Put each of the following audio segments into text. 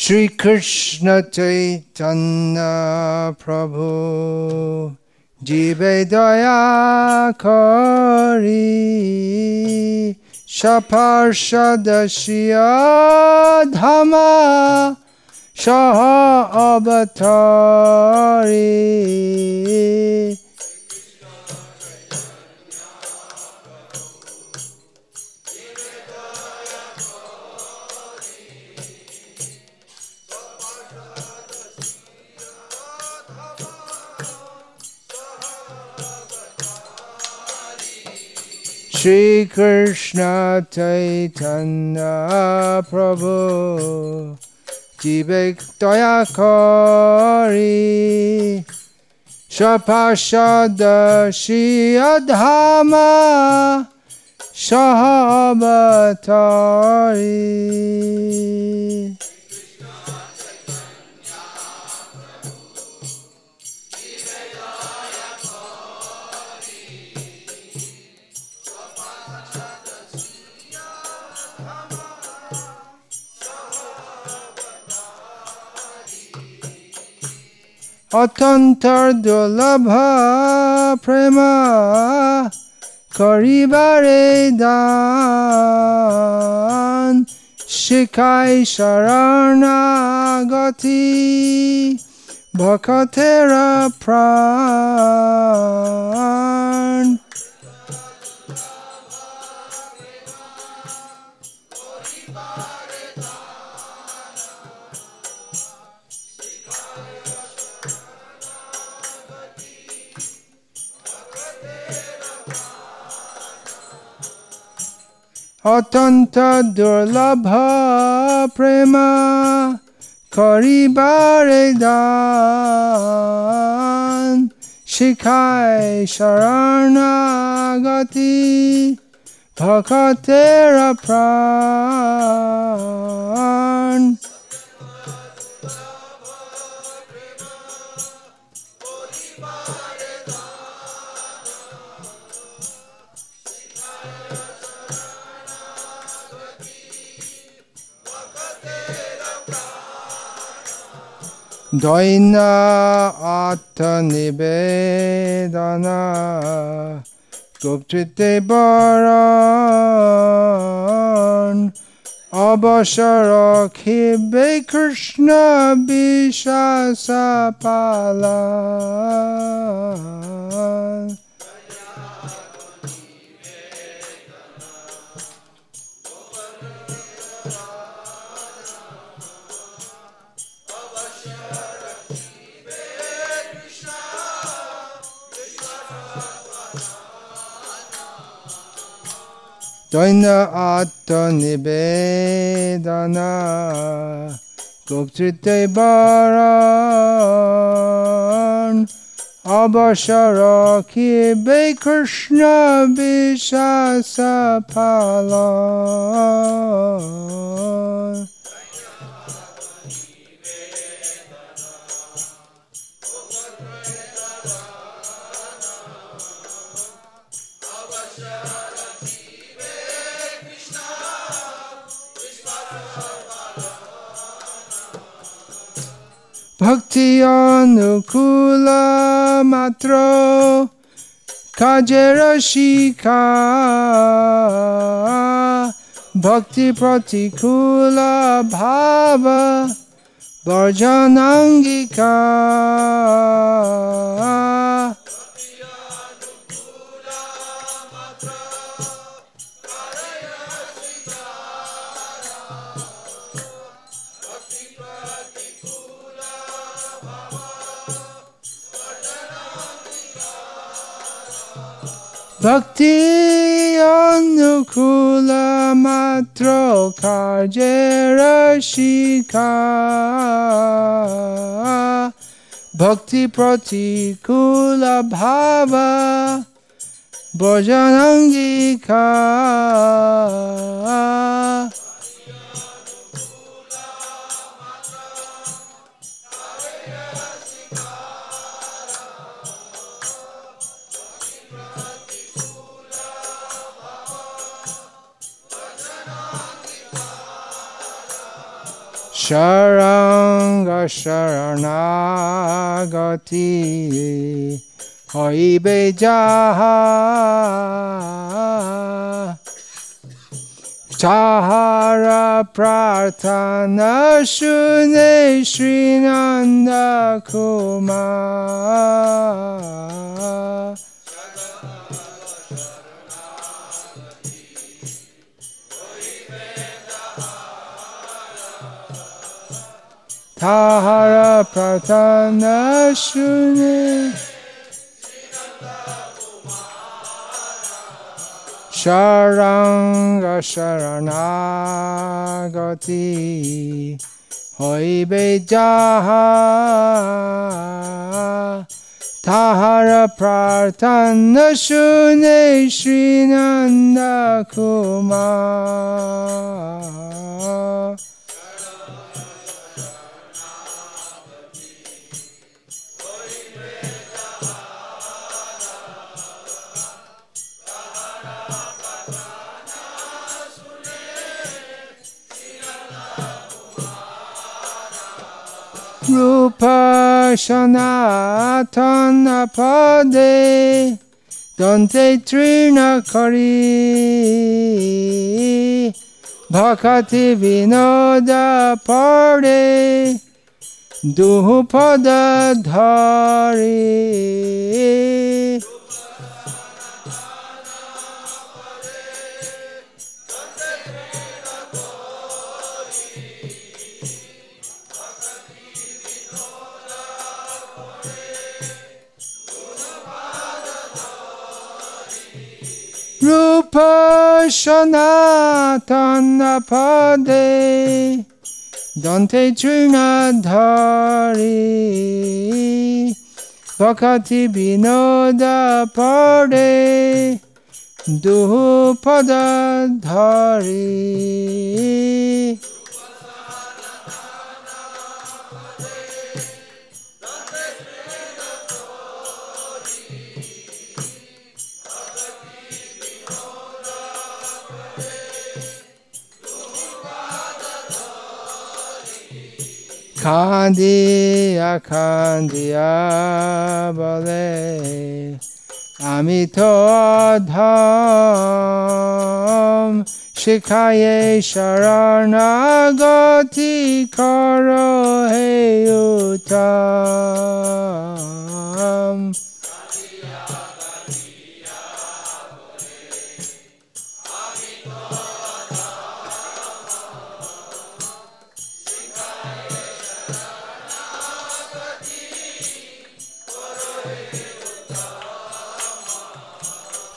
শ্রীকৃষ্ণ চৈতন্য প্রভু জীবে দয়া করি সফর্ষদশিয়া ধামা সহ অবতরী Shri Krishna Chaitanya Prabhu Jive Daya Kari Shapashada Shri Adhama Shahabatari অথন্তৰ দুৰ্লভ প্ৰেম কৰিবাৰে দান। শিকাই শরণাগতি ভকতেৰ প্ৰাণ অত্যন্ত দুর্লভ প্রেম কৰিবাৰে দান। শিখাই শৰণাগতি ভকতেৰ প্ৰাণ দৈনা আত্মনিবেদনা গুপ্তিতে বরণ অবসর খিবে কৃষ্ণ বিশ্বাস পালা দৈন্য আত্মনিবেদনা গুপ্তিতে বরণ অবসর খিবে কৃষ্ণ বিশ্বাস পাল Bhakti Anukula Matro Kajerashika Bhakti Pratikula Bhava Barjanangika भक्ति अनुकूल मात्र कार्य रसिका भक्ति प्रतिकूल भाव भजनाङ्गिका। Sharanga Sharanagati. Hoibe Jaha. Tahara Prarthana Shune Srinanda Kumar Tahara Pratana Shune Sharanga Sharanagati. Hoibe Jaha. Tahara Pratana Shune Srinanda Kumar উপাসনাথনপদে দন্তে তৃণ করি ভকতি বিনোদ পড়ে দুপদ ধরে Rupa Sanatana Pade Dante Trinadhari Bhakati Vinoda Pade Dupada Dhari কাঁদিয়া কাঁদিয়া বলে আমি তো ধম শিখায়ে শরণাগতি কর হে উত্তম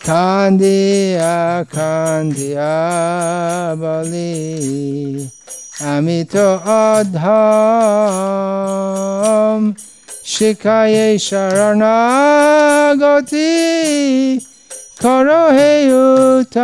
কান্দিয়া কান্দিয়া বলি আমি তো অধম শিখাই শরণাগতি কর হে উত্তম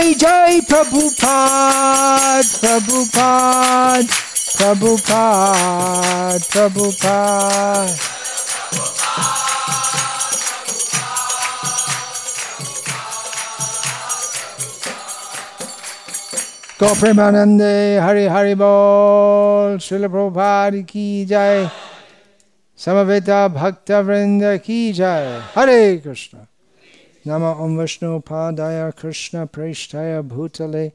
जय जय प्रभु पाद प्रभु पाद प्रभु पाद प्रभु पाद। तो प्रेमानंदे हरि हरि बोल श्रील प्रभुपाद की जय। समवेता भक्त वृंद की जय। हरे Krishna. Nama Om Vishnu Padaya Krishna Preshtaya Bhutale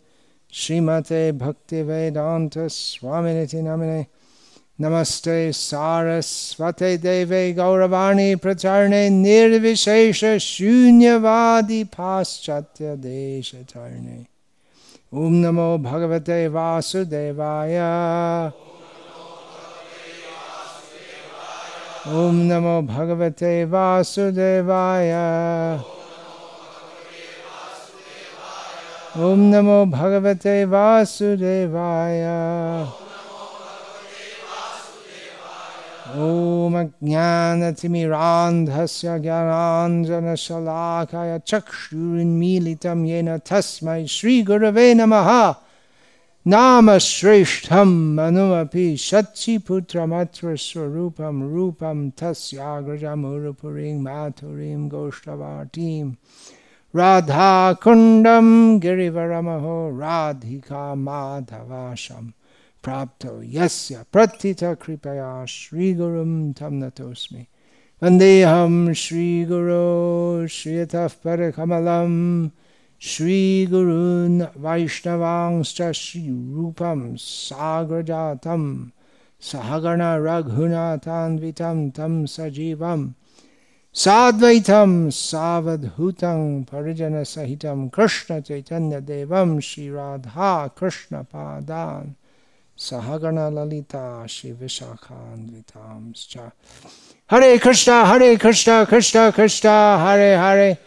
Srimate Bhakti Vedanta Swaminiti Namine Namaste Sarasvate Deve Gauravani Pracharne Nirvishesha Shunyavadi Paschatya Deshatarne Om Namo Bhagavate Vasudevaya Om Namo Bhagavate Vasudevaya Om Namo Bhagavate Vasudevaya Om Ajnanatimirandhasya Gyananjana Shalakaya Chakshurinmilitam Yena Tasmai Shri Gurave Namaha Nama Shreshtham Manumapi Shatchi Putramatra Swarupam Radha Kundam गिरीवरमहो Radhika माधवाशम प्राप्त यस्य प्रथित कृपया श्री गुरु तम नतोस्मि वंदेहम श्रीगुरो श्रीयत पर कमल श्री गुरु वैष्णवांश श्री सागर जातम सहगण रघुनाथन्वित तम सजीवम् Sadvaitam Savadhutam Parijana Sahitam Krishna Chaitanya Devam Shri Radha Krishna Padan Sahagana Lalita Shri Vishakhanvitamscha Hare Krishna Hare Krishna Krishna Krishna Hare Hare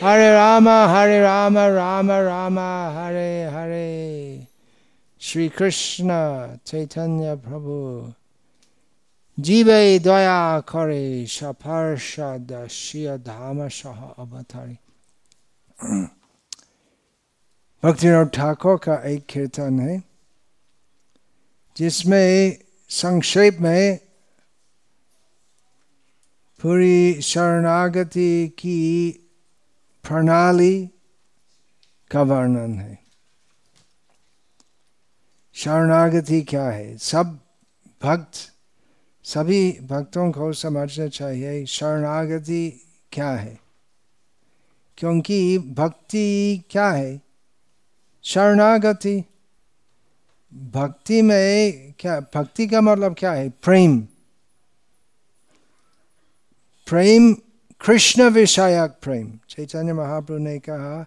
Hare Rama Hare जीवे दया करे धाम सह अवतारी। भक्ति ठाकुर का एक कीर्तन है, जिसमें संक्षेप में पूरी शरणागति की प्रणाली का वर्णन है। शरणागति क्या है? सब भक्त सभी भक्तों को समझना चाहिए, शरणागति क्या है? क्योंकि भक्ति क्या है? शरणागति। भक्ति में क्या, भक्ति का मतलब क्या है? प्रेम। प्रेम, कृष्ण विषयक प्रेम। चैतन्य महाप्रभु ने कहा,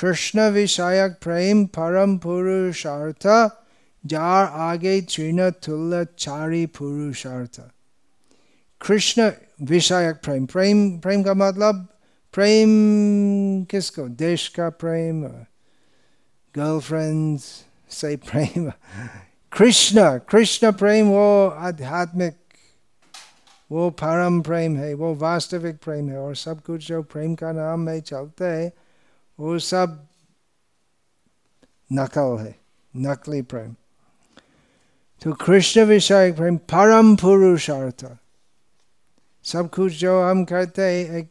कृष्ण विषयक प्रेम परम पुरुषार्थ जार आगे तृण तुल्य चारी पुरुषार्थ कृष्ण विषयक प्रेम प्रेम प्रेम का मतलब प्रेम किसको देश का प्रेम गर्लफ्रेंड से प्रेम कृष्ण कृष्ण प्रेम वो आध्यात्मिक वो परम प्रेम है वो वास्तविक प्रेम है और सब कुछ जो प्रेम का नाम में चलते है वो सब नकल है नकली प्रेम तो कृष्ण विषय प्रेम परम पुरुषार्थ सब कुछ जो हम करते हैं एक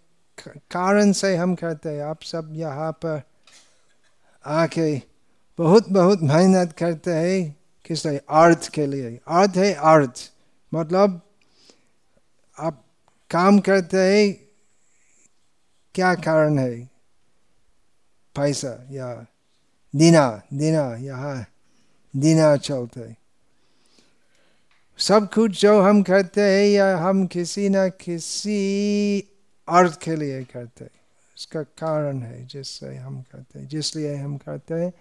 कारण से हम करते हैं आप सब यहाँ पर आके बहुत बहुत मेहनत करते हैं किस लिए अर्थ के लिए अर्थ है अर्थ मतलब आप काम करते हैं क्या कारण है पैसा या दिना दिना यहाँ दिना चलते सब कुछ जो हम करते हैं, या हम किसी न किसी अर्थ के लिए करते हैं। उसका कारण है जिससे हम करते हैं जिसलिए हम करते हैं।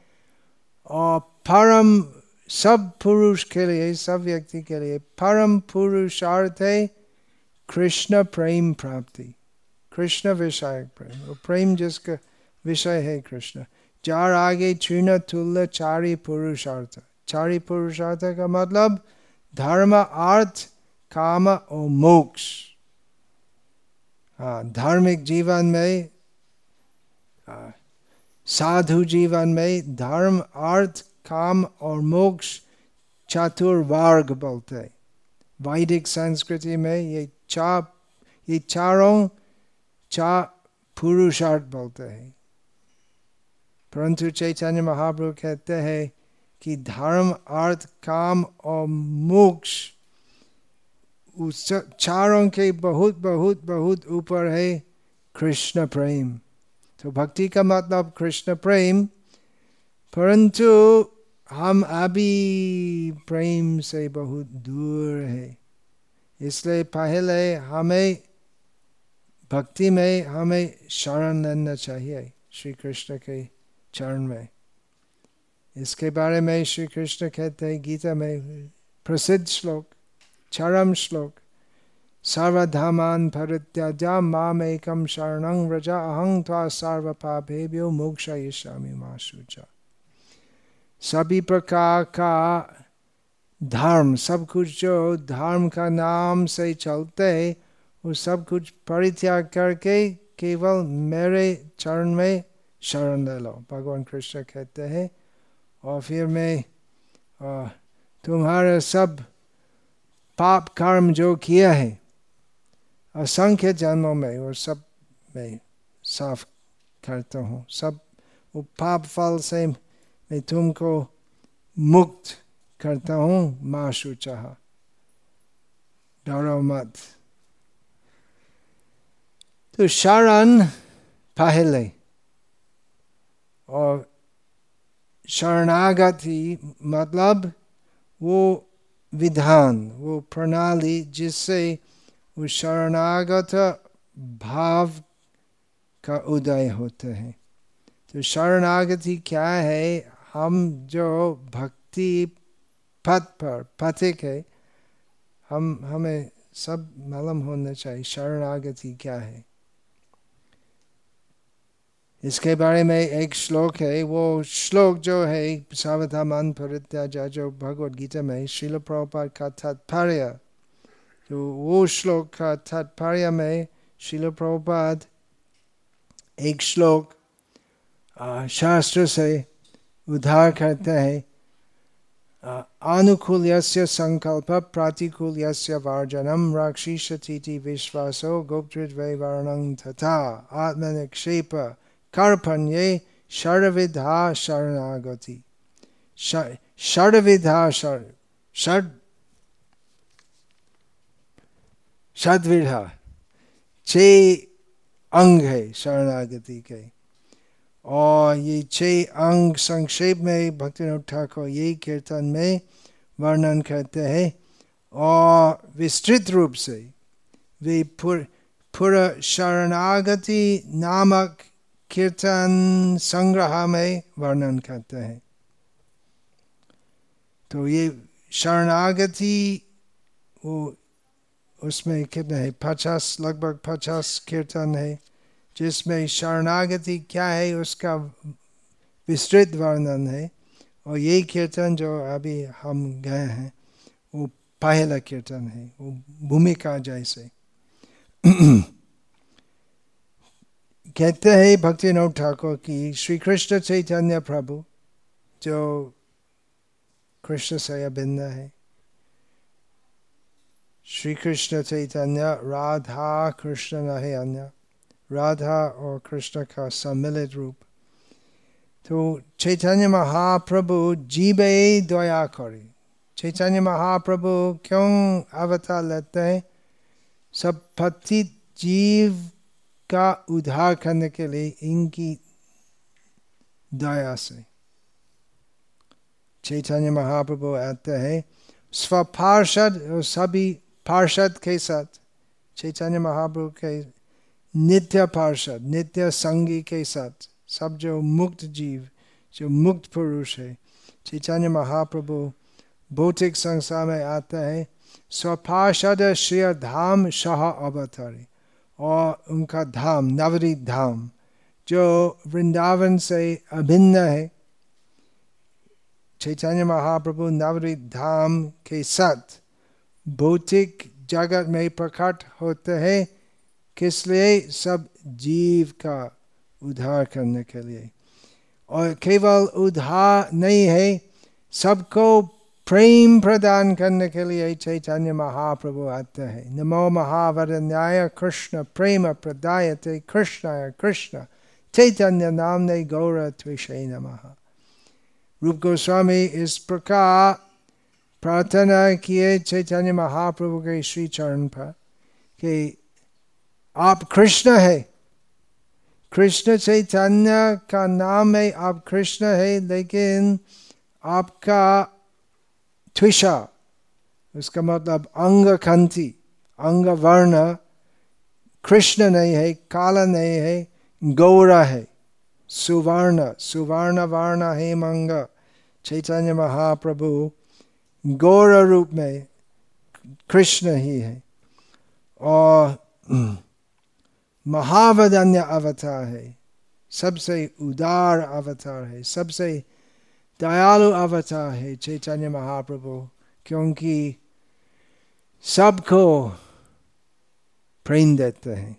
और परम, सब पुरुष के लिए, सब व्यक्ति के लिए परम पुरुषार्थ है कृष्ण प्रेम प्राप्ति। कृष्ण विषय प्रेम। वो प्रेम जिसका विषय है कृष्ण। चार आगे तृण तुल्य, चारी पुरुषार्थ। चारी पुरुषार्थ का मतलब धर्म अर्थ काम और मोक्ष हाँ धार्मिक जीवन में साधु जीवन में धर्म अर्थ काम और मोक्ष चतुर्वर्ग बोलते वैदिक संस्कृति में ये चा ये चारों चा पुरुषार्थ बोलते हैं परंतु चैतन्य महाप्रभु कहते हैं कि धर्म, अर्थ, काम और मोक्ष उस चारों के बहुत बहुत बहुत ऊपर है कृष्ण प्रेम। तो भक्ति का मतलब कृष्ण प्रेम, परंतु हम अभी प्रेम से बहुत दूर है। इसलिए पहले हमें भक्ति में हमें शरण लेना चाहिए श्री कृष्ण के चरण में। इसके बारे में श्री कृष्ण कहते हैं गीता में प्रसिद्ध श्लोक चरम श्लोक सर्वधामान परित्याजा माम एकम शरण व्रजा अहं त्वा सर्व पापेभ्यो मोक्ष यशामी माशुचा सभी प्रकार का धर्म सब कुछ जो धर्म का नाम से चलते वो सब कुछ परित्याग करके केवल मेरे चरण में शरण ले लो भगवान कृष्ण कहते हैं और फिर मैं तुम्हारे सब पाप कर्म जो किया है, असंख्य जन्मों में वो सब मैं साफ़ करता हूँ। सब वो पाप फल से मैं तुमको मुक्त करता हूँ, माँ चाह डरो मत। तो शरण पहले। और शरणागति मतलब वो विधान, वो प्रणाली जिससे वो शरणागत भाव का उदय होता है। तो शरणागति क्या है? हम जो भक्ति पथ पर, पथिक है, हम, हमें सब मालूम होना चाहिए शरणागति क्या है। इसके बारे में एक श्लोक है वो श्लोक जो है सावधा मन परित्याजा जो भगवद गीता में शिल प्रभुपाद का तात्पर्य तो वो श्लोक का तात्पर्य में शिल प्रभुपाद एक श्लोक शास्त्र से उद्धार करते हैं अनुकूल संकल्प प्रातिकूल वार्जनम राक्षीषती विश्वासो गुप्तृद्वैवर्ण तथा आत्मनिक्षेप कर्पण्ये षड्विधा शरणागति षड्विधा षड षड्विधा छे अंग है शरणागति के और ये छह अंग संक्षेप में भक्ति ठाकुर यही कीर्तन में वर्णन करते हैं और विस्तृत रूप से वे पूरा शरणागति नामक कीर्तन संग्रह में वर्णन करते हैं। तो ये शरणागति, वो उसमें कितने है? पचास, लगभग पचास कीर्तन है, जिसमें शरणागति क्या है, उसका विस्तृत वर्णन है। और यही कीर्तन जो अभी हम गए हैं, वो पहला कीर्तन है, वो भूमिका जैसे। कहते हैं भक्ति नौ ठाकुर की श्री कृष्ण चैतन्य प्रभु, जो कृष्ण से अभिन्न है। श्री कृष्ण चैतन्य, राधा कृष्ण न है अन्य। राधा और कृष्ण का सम्मिलित रूप। तो चैतन्य महाप्रभु जीवे दया करे। चैतन्य महाप्रभु क्यों अवतार लेते हैं? सब पतित जीव का उद्धार करने के लिए इनकी दया से। चैतन्य महाप्रभु आते हैं। स्वपार्षद सभी पार्षद के साथ, चैतन्य महाप्रभु के नित्य पार्षद, नित्य संगी के साथ, सब जो मुक्त जीव, जो मुक्त पुरुष है, चैतन्य महाप्रभु भौतिक संसार में आता है। स्वपार्षद श्री धाम शाह अवतारी। और उनका धाम नवरी धाम, जो वृंदावन से अभिन्न है। चैतन्य महाप्रभु नवरी धाम के साथ भौतिक जगत में प्रकट होते हैं, किस लिए? सब जीव का उद्धार करने के लिए। और केवल उद्धार नहीं है, सबको प्रेम प्रदान करने के लिए चैतन्य महाप्रभु आते हैं। नमो महावर न्याय कृष्ण, प्रेम प्रदायते कृष्ण कृष्ण, चैतन्य नाम ने गौर त्विषय नम। रूप गोस्वामी, इस प्रकार प्रार्थना किए चैतन्य महाप्रभु के श्री चरण पर कि आप कृष्ण है। कृष्ण चैतन्य का नाम है, आप कृष्ण है, लेकिन आपका त्विषा उसका मतलब अंग खंती अंग वर्ण कृष्ण नहीं है काला नहीं है गौरा है सुवर्ण सुवर्ण वर्ण है मंग चैतन्य महाप्रभु गौर रूप में कृष्ण ही है और महावदन्य अवतार है सबसे उदार अवतार है सबसे दयालु अवतार है चैतन्य महाप्रभु क्योंकि सबको प्रेम देते हैं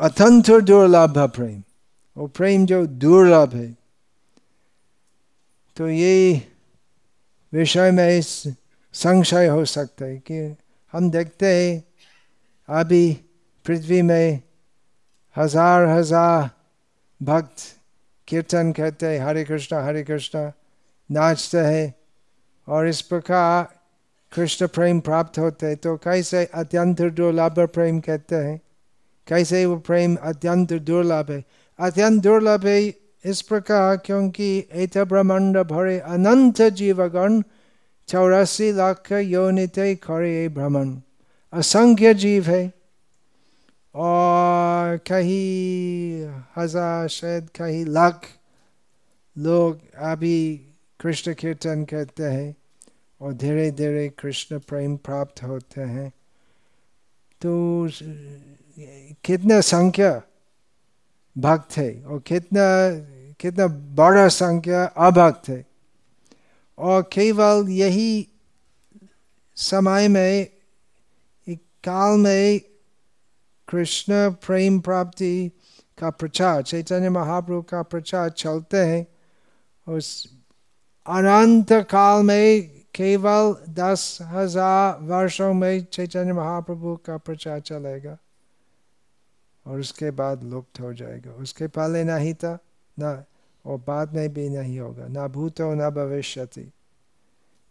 अत्यंत दुर्लभ है प्रेम वो प्रेम जो दुर्लभ है तो ये विषय में संशय हो सकता है कि हम देखते हैं अभी पृथ्वी में हज़ार हज़ार भक्त कीर्तन करते हरे कृष्णा हरे कृष्णा, नाचते हैं। और इस प्रकार कृष्ण प्रेम प्राप्त होते तो कैसे अत्यंत दुर्लभ प्रेम कहते हैं? कैसे वो प्रेम अत्यंत दुर्लभ है? अत्यंत दुर्लभ है इस प्रकार क्योंकि एत ब्रह्मांड भरे अनंत जीवगण चौरासी लाख योनित करे भ्रमण असंख्य जीव है। और कहीं हज़ार, शायद कहीं लाख लोग अभी कृष्ण कीर्तन करते हैं और धीरे धीरे कृष्ण प्रेम प्राप्त होते हैं। तो कितना संख्या भक्त है और कितना कितना बड़ा संख्या अभक्त है। और केवल यही समय में काल में कृष्ण प्रेम प्राप्ति का प्रचार चैतन्य महाप्रभु का प्रचार चलते हैं उस अनंत काल में केवल दस हज़ार वर्षों में चैतन्य महाप्रभु का प्रचार चलेगा और उसके बाद लुप्त हो जाएगा उसके पहले नहीं था ना और बाद में भी नहीं होगा ना भूतो न भविष्य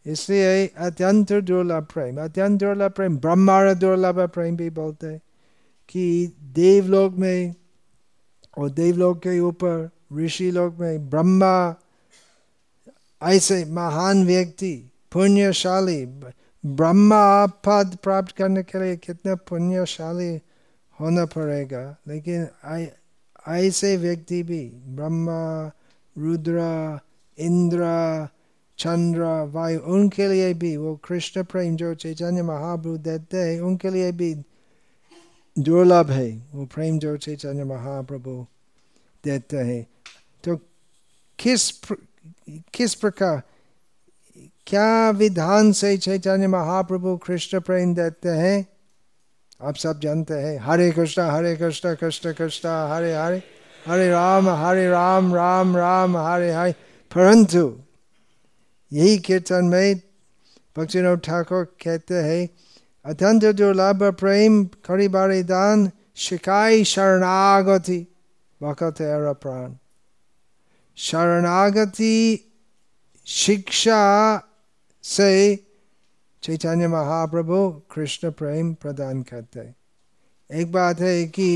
इसलिए अत्यंत दुर्लभ प्रेम अत्यंत दुर्लभ प्रेम ब्रह्मांड दुर्लभ प्रेम भी बोलते कि देवलोक में और देवलोक के ऊपर, ऋषि लोक में, ब्रह्मा, ऐसे महान व्यक्ति, पुण्यशाली, ब्रह्मा पद प्राप्त करने के लिए कितने पुण्यशाली होना पड़ेगा। लेकिन ऐसे व्यक्ति भी, ब्रह्मा, रुद्र, इंद्र, चंद्र, वायु, उनके लिए भी, वो कृष्ण प्रेम, जो चैतन्य महाप्रभु देते हैं, उनके लिए भी दुर्लभ है। वो प्रेम जो चैतन्य महाप्रभु देते हैं। तो किस प्र, किस प्रकार क्या विधान से चैतन्य महाप्रभु कृष्ण प्रेम देते हैं? आप सब जानते हैं। हरे कृष्ण हरे कृष्ण कृष्ण कृष्ण हरे हरे हरे राम हरे राम राम राम हरे हरे। परंतु यही कीर्तन में भक्तिनाथ ठाकुर कहते हैं अत्यंत दुर्लभ प्रेम खड़ी बारी दान शिकाई शरणागति वकत प्राण शरणागति शिक्षा से चैतन्य महाप्रभु कृष्ण प्रेम प्रदान करते एक बात है कि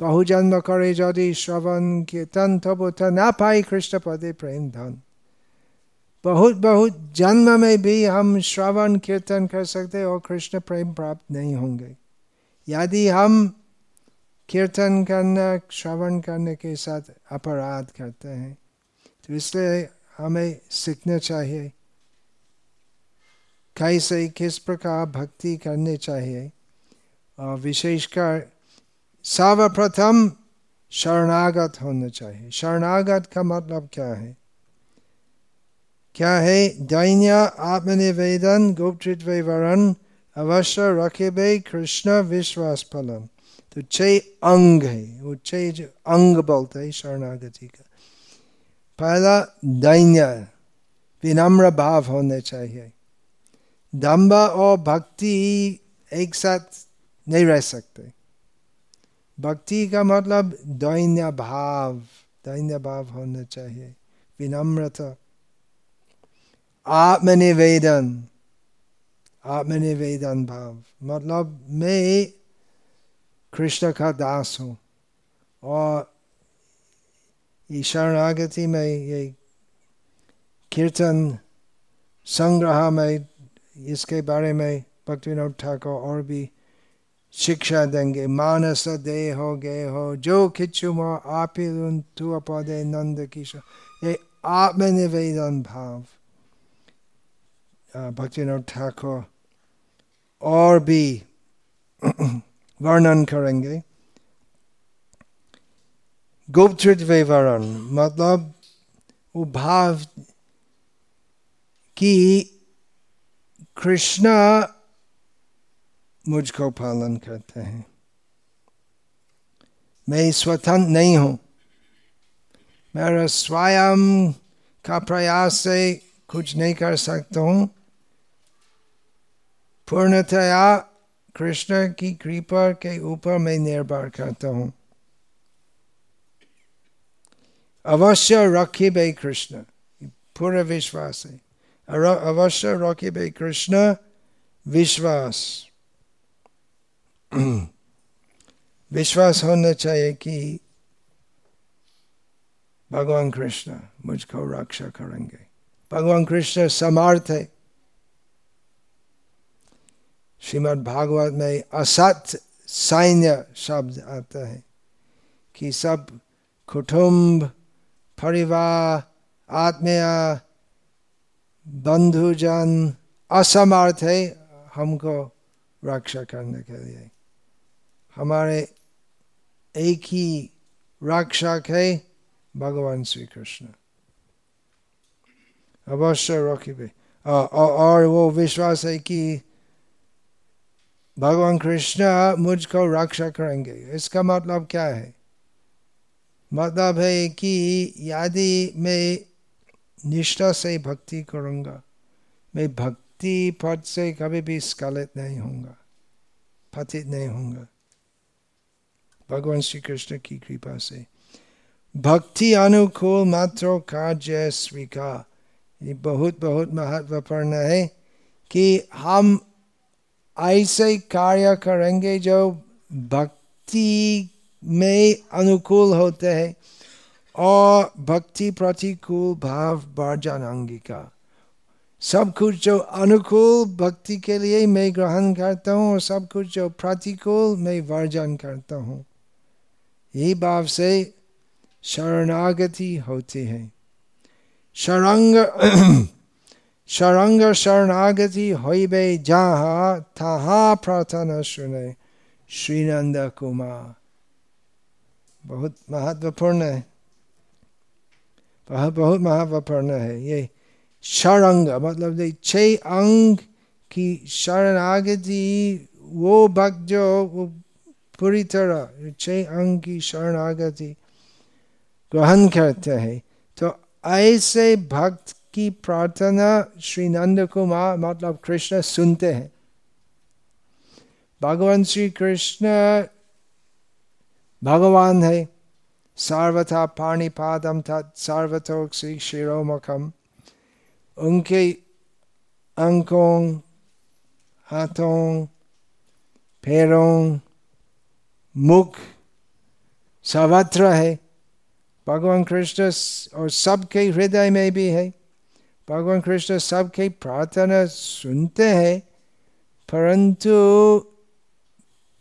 बहुजन्म करे यदि श्रवण कीर्तन तब तो ना पाई कृष्ण पदे प्रेम धन बहुत बहुत जन्म में भी हम श्रवण, कीर्तन कर सकते और कृष्ण प्रेम प्राप्त नहीं होंगे। यदि हम कीर्तन करना, श्रवण करने के साथ अपराध करते हैं तो इसलिए हमें सीखना चाहिए कैसे, किस प्रकार भक्ति करनी चाहिए। और विशेषकर सर्वप्रथम शरणागत होना चाहिए। शरणागत का मतलब क्या है? क्या है? दैन्य आत्मनिवेदन गुप्त वरण अवश्य रखे बे कृष्ण विश्वास फलम तो छह अंग है। वो छह अंग बोलते है शरणागति का। पहला, दैन्य, विनम्र भाव होने चाहिए। दम्भ और भक्ति एक साथ नहीं रह सकते। भक्ति का मतलब दैन्य भाव दैन्य भाव होना चाहिए। विनम्रता। आत्मनिवेदन आत्मनिवेदन भाव मतलब मैं कृष्ण का दास हूँ और ये शरणागति में ये कीर्तन संग्रह में इसके बारे में भक्तिविनोद ठाकुर और भी शिक्षा देंगे मानस दे हो गे हो जो खिचु मो आप तू नंद किशोर ये आत्मनिवेदन भाव भक्तिनाथ ठाकुर और भी वर्णन करेंगे गुप्त वर्ण मतलब वो भाव की कृष्ण मुझको पालन करते हैं मैं स्वतंत्र नहीं हूँ मेरा स्वयं का प्रयास से कुछ नहीं कर सकता हूँ पूर्णतया कृष्ण की कृपा के ऊपर मैं निर्भर करता हूँ। अवश्य रखी भाई कृष्ण, पूरा विश्वास है। अवश्य रखी भाई कृष्ण, विश्वास। विश्वास होना चाहिए कि भगवान कृष्ण मुझको रक्षा करेंगे। भगवान कृष्ण समर्थ है। श्रीमद् भागवत में असत सैन्य शब्द आता है कि सब कुटुंब, परिवार, आत्मीय, बंधुजन असमर्थ है हमको रक्षा करने के लिए। हमारे एक ही रक्षक है भगवान श्री कृष्ण अवश्य रखिबे और वो विश्वास है कि भगवान कृष्ण, मुझको रक्षा करेंगे। इसका मतलब क्या है? मतलब है कि यदि मैं निष्ठा से भक्ति करूँगा, मैं भक्ति पद से कभी भी स्खलित नहीं होऊँगा, पतित नहीं होऊँगा। भगवान श्री कृष्ण की कृपा से। भक्ति अनुकूल मात्र कार्य स्वीकार। ये बहुत बहुत महत्वपूर्ण है कि हम ऐसे कार्य करेंगे जो भक्ति में अनुकूल होते हैं और भक्ति प्रतिकूल भाव वर्जन अंगिका सब कुछ जो अनुकूल भक्ति के लिए मैं ग्रहण करता हूँ और सब कुछ जो प्रतिकूल मैं वर्जन करता हूँ। यही भाव से शरणागति होती है। शरंग शरंग शरणागति होइबे जहाँ तहा प्रार्थना सुने श्रीनंद कुमार बहुत महत्वपूर्ण है। बहुत बहुत महत्वपूर्ण है ये शरंग मतलब छह अंग की शरणागति, वो भक्त जो वो पूरी तरह छह अंग की शरणागति ग्रहण करते हैं। तो ऐसे भक्त की प्रार्थना श्री नंद कुमार मतलब कृष्ण सुनते हैं। भगवान श्री कृष्ण भगवान है। सर्वथा पाणीपादम तत् सर्वतोक श्री शिरोमुखम उनके अंकों हाथों, पैरों, मुख सर्वत्र है। भगवान कृष्ण और सबके हृदय में भी है। भगवान कृष्ण सबके प्रार्थना सुनते हैं, परंतु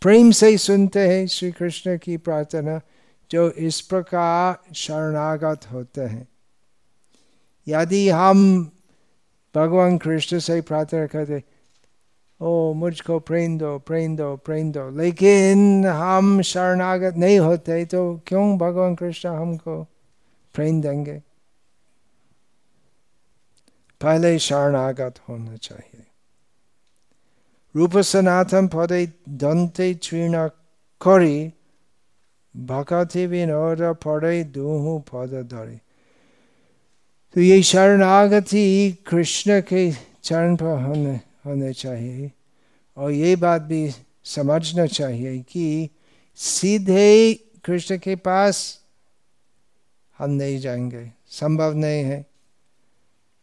प्रेम से सुनते हैं श्री कृष्ण की प्रार्थना, जो इस प्रकार शरणागत होते हैं। यदि हम भगवान कृष्ण से प्रार्थना करते, ओ, मुझको प्रेम दो प्रेम दो प्रेम दो, लेकिन हम शरणागत नहीं होते तो क्यों भगवान कृष्ण हमको प्रेम देंगे? पहले शरणागत होना चाहिए रूप सनातन पदे दंते चीर्ण करी भकति विनोद पड़े दूहू पद धरे तो ये शरणागति कृष्ण के चरण पर होने होने चाहिए और ये बात भी समझना चाहिए कि सीधे कृष्ण के पास हम नहीं जाएँगे संभव नहीं है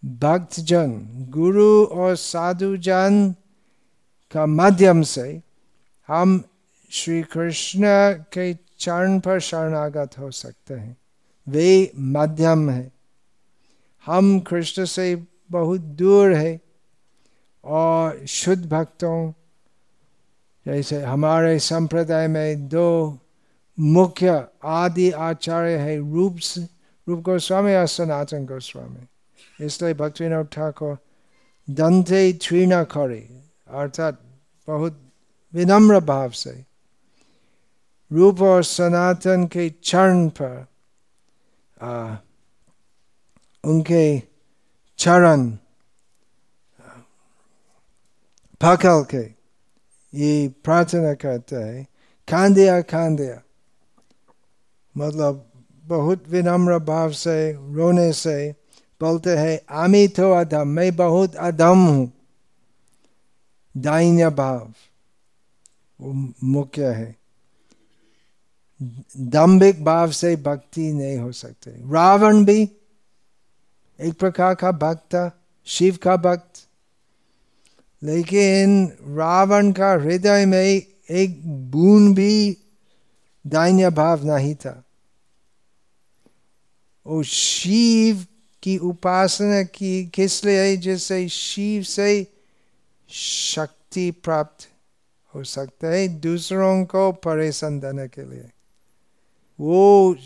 भक्त जन गुरु और साधु जन का माध्यम से हम श्री कृष्ण के चरण पर शरणागत हो सकते हैं वे माध्यम है हम कृष्ण से बहुत दूर है और शुद्ध भक्तों जैसे हमारे संप्रदाय में दो मुख्य आदि आचार्य है रूप रूप गोस्वामी और सनातन गोस्वामी इसलिए भक्तिनाथ ठाकुर दंते त्रीना करे अर्थात बहुत विनम्र भाव से रूप और सनातन के चरण पर आ, उनके चरण पकड़ के ये प्रार्थना करते हैं। खांदिया खांदिया। मतलब बहुत विनम्र भाव से रोने से बोलते हैं आमी तो अधम, मैं बहुत अधम हूँ। दाइन्य भाव, वो मुख्य है। दम्भिक भाव से भक्ति नहीं हो सकते। रावण भी एक प्रकार का भक्त था शिव का भक्त। लेकिन रावण का हृदय में एक बूंद भी दाइन्य भाव नहीं था। वो शिव की उपासना की किस लिए? जिससे शिव से शक्ति प्राप्त हो सकता है दूसरों को परेशान देने के लिए। वो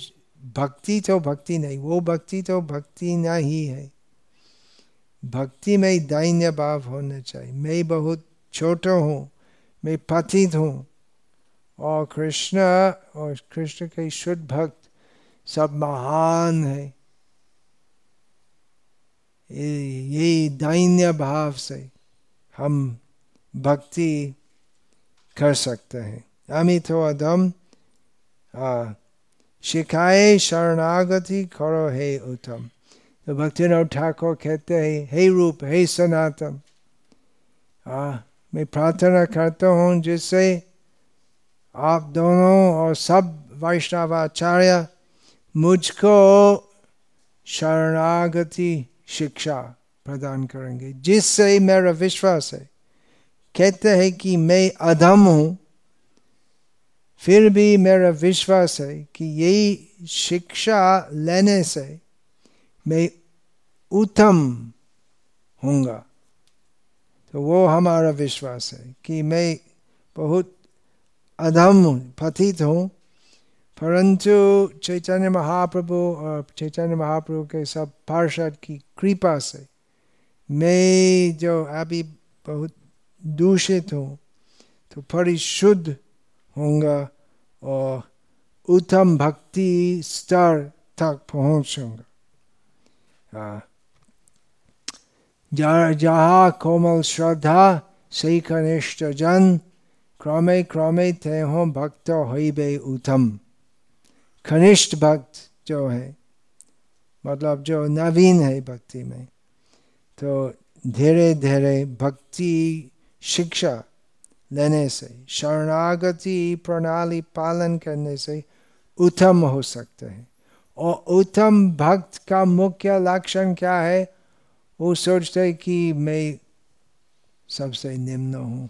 भक्ति तो भक्ति नहीं, वो भक्ति तो भक्ति नहीं है। भक्ति में दैन्य भाव होना चाहिए। मैं बहुत छोटा हूँ, मैं पतित हूँ और कृष्ण और कृष्ण के शुद्ध भक्त सब महान है। यही दैन्य भाव से हम भक्ति कर सकते हैं। अमितो अदम शिखाए शरणागति करो हे उत्तम। तो भक्ति ठाकुर कहते हैं हे रूप हे सनातन आ, मैं प्रार्थना करता हूँ जिससे आप दोनों और सब वैष्णवाचार्य मुझको शरणागति शिक्षा प्रदान करेंगे। जिससे मेरा विश्वास है, कहते हैं कि मैं अधम हूँ, फिर भी मेरा विश्वास है कि यही शिक्षा लेने से मैं उत्तम होऊँगा। तो वो हमारा विश्वास है कि मैं बहुत अधम पतित हूँ। परंतु चैतन्य महाप्रभु और चैतन्य महाप्रभु के सब पार्षद की कृपा से मैं जो अभी बहुत दूषित हूँ तो परिशुद्ध होऊँगा और उत्तम भक्ति स्तर तक पहुंचूँगा। जहा कोमल श्रद्धा सही कनिष्ठ जन क्रमे क्रमे थे हो भक्त हो उत्तम। कनिष्ठ भक्त जो है मतलब जो नवीन है भक्ति में तो धीरे धीरे भक्ति शिक्षा लेने से, शरणागति प्रणाली पालन करने से उत्तम हो सकते हैं। और उत्तम भक्त का मुख्य लक्षण क्या है? वो सोचते कि मैं सबसे निम्न हूँ।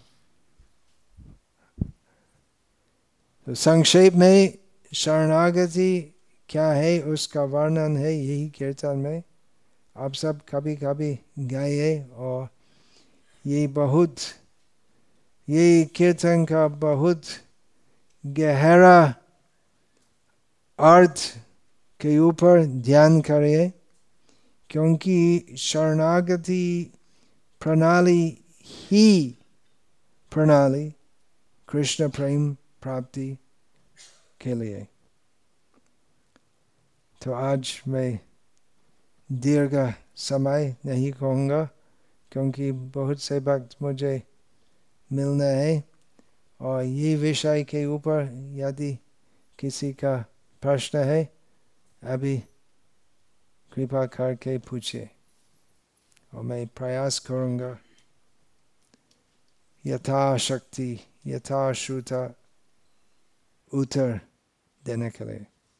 तो संक्षेप में शरणागति क्या है? उसका वर्णन है यही कीर्तन में। आप सब कभी कभी गाए और ये बहुत, ये कीर्तन का बहुत गहरा अर्थ के ऊपर ध्यान करिए क्योंकि शरणागति प्रणाली ही प्रणाली, कृष्ण प्रेम प्राप्ति के लिए। तो आज मैं दीर्घ समय नहीं कहूँगा, क्योंकि बहुत से वक्त मुझे मिलना है और ये विषय के ऊपर यदि किसी का प्रश्न है, अभी कृपा करके पूछे और मैं प्रयास करूँगा। यथाशक्ति यथाश्रुता उत्तर देने के लिए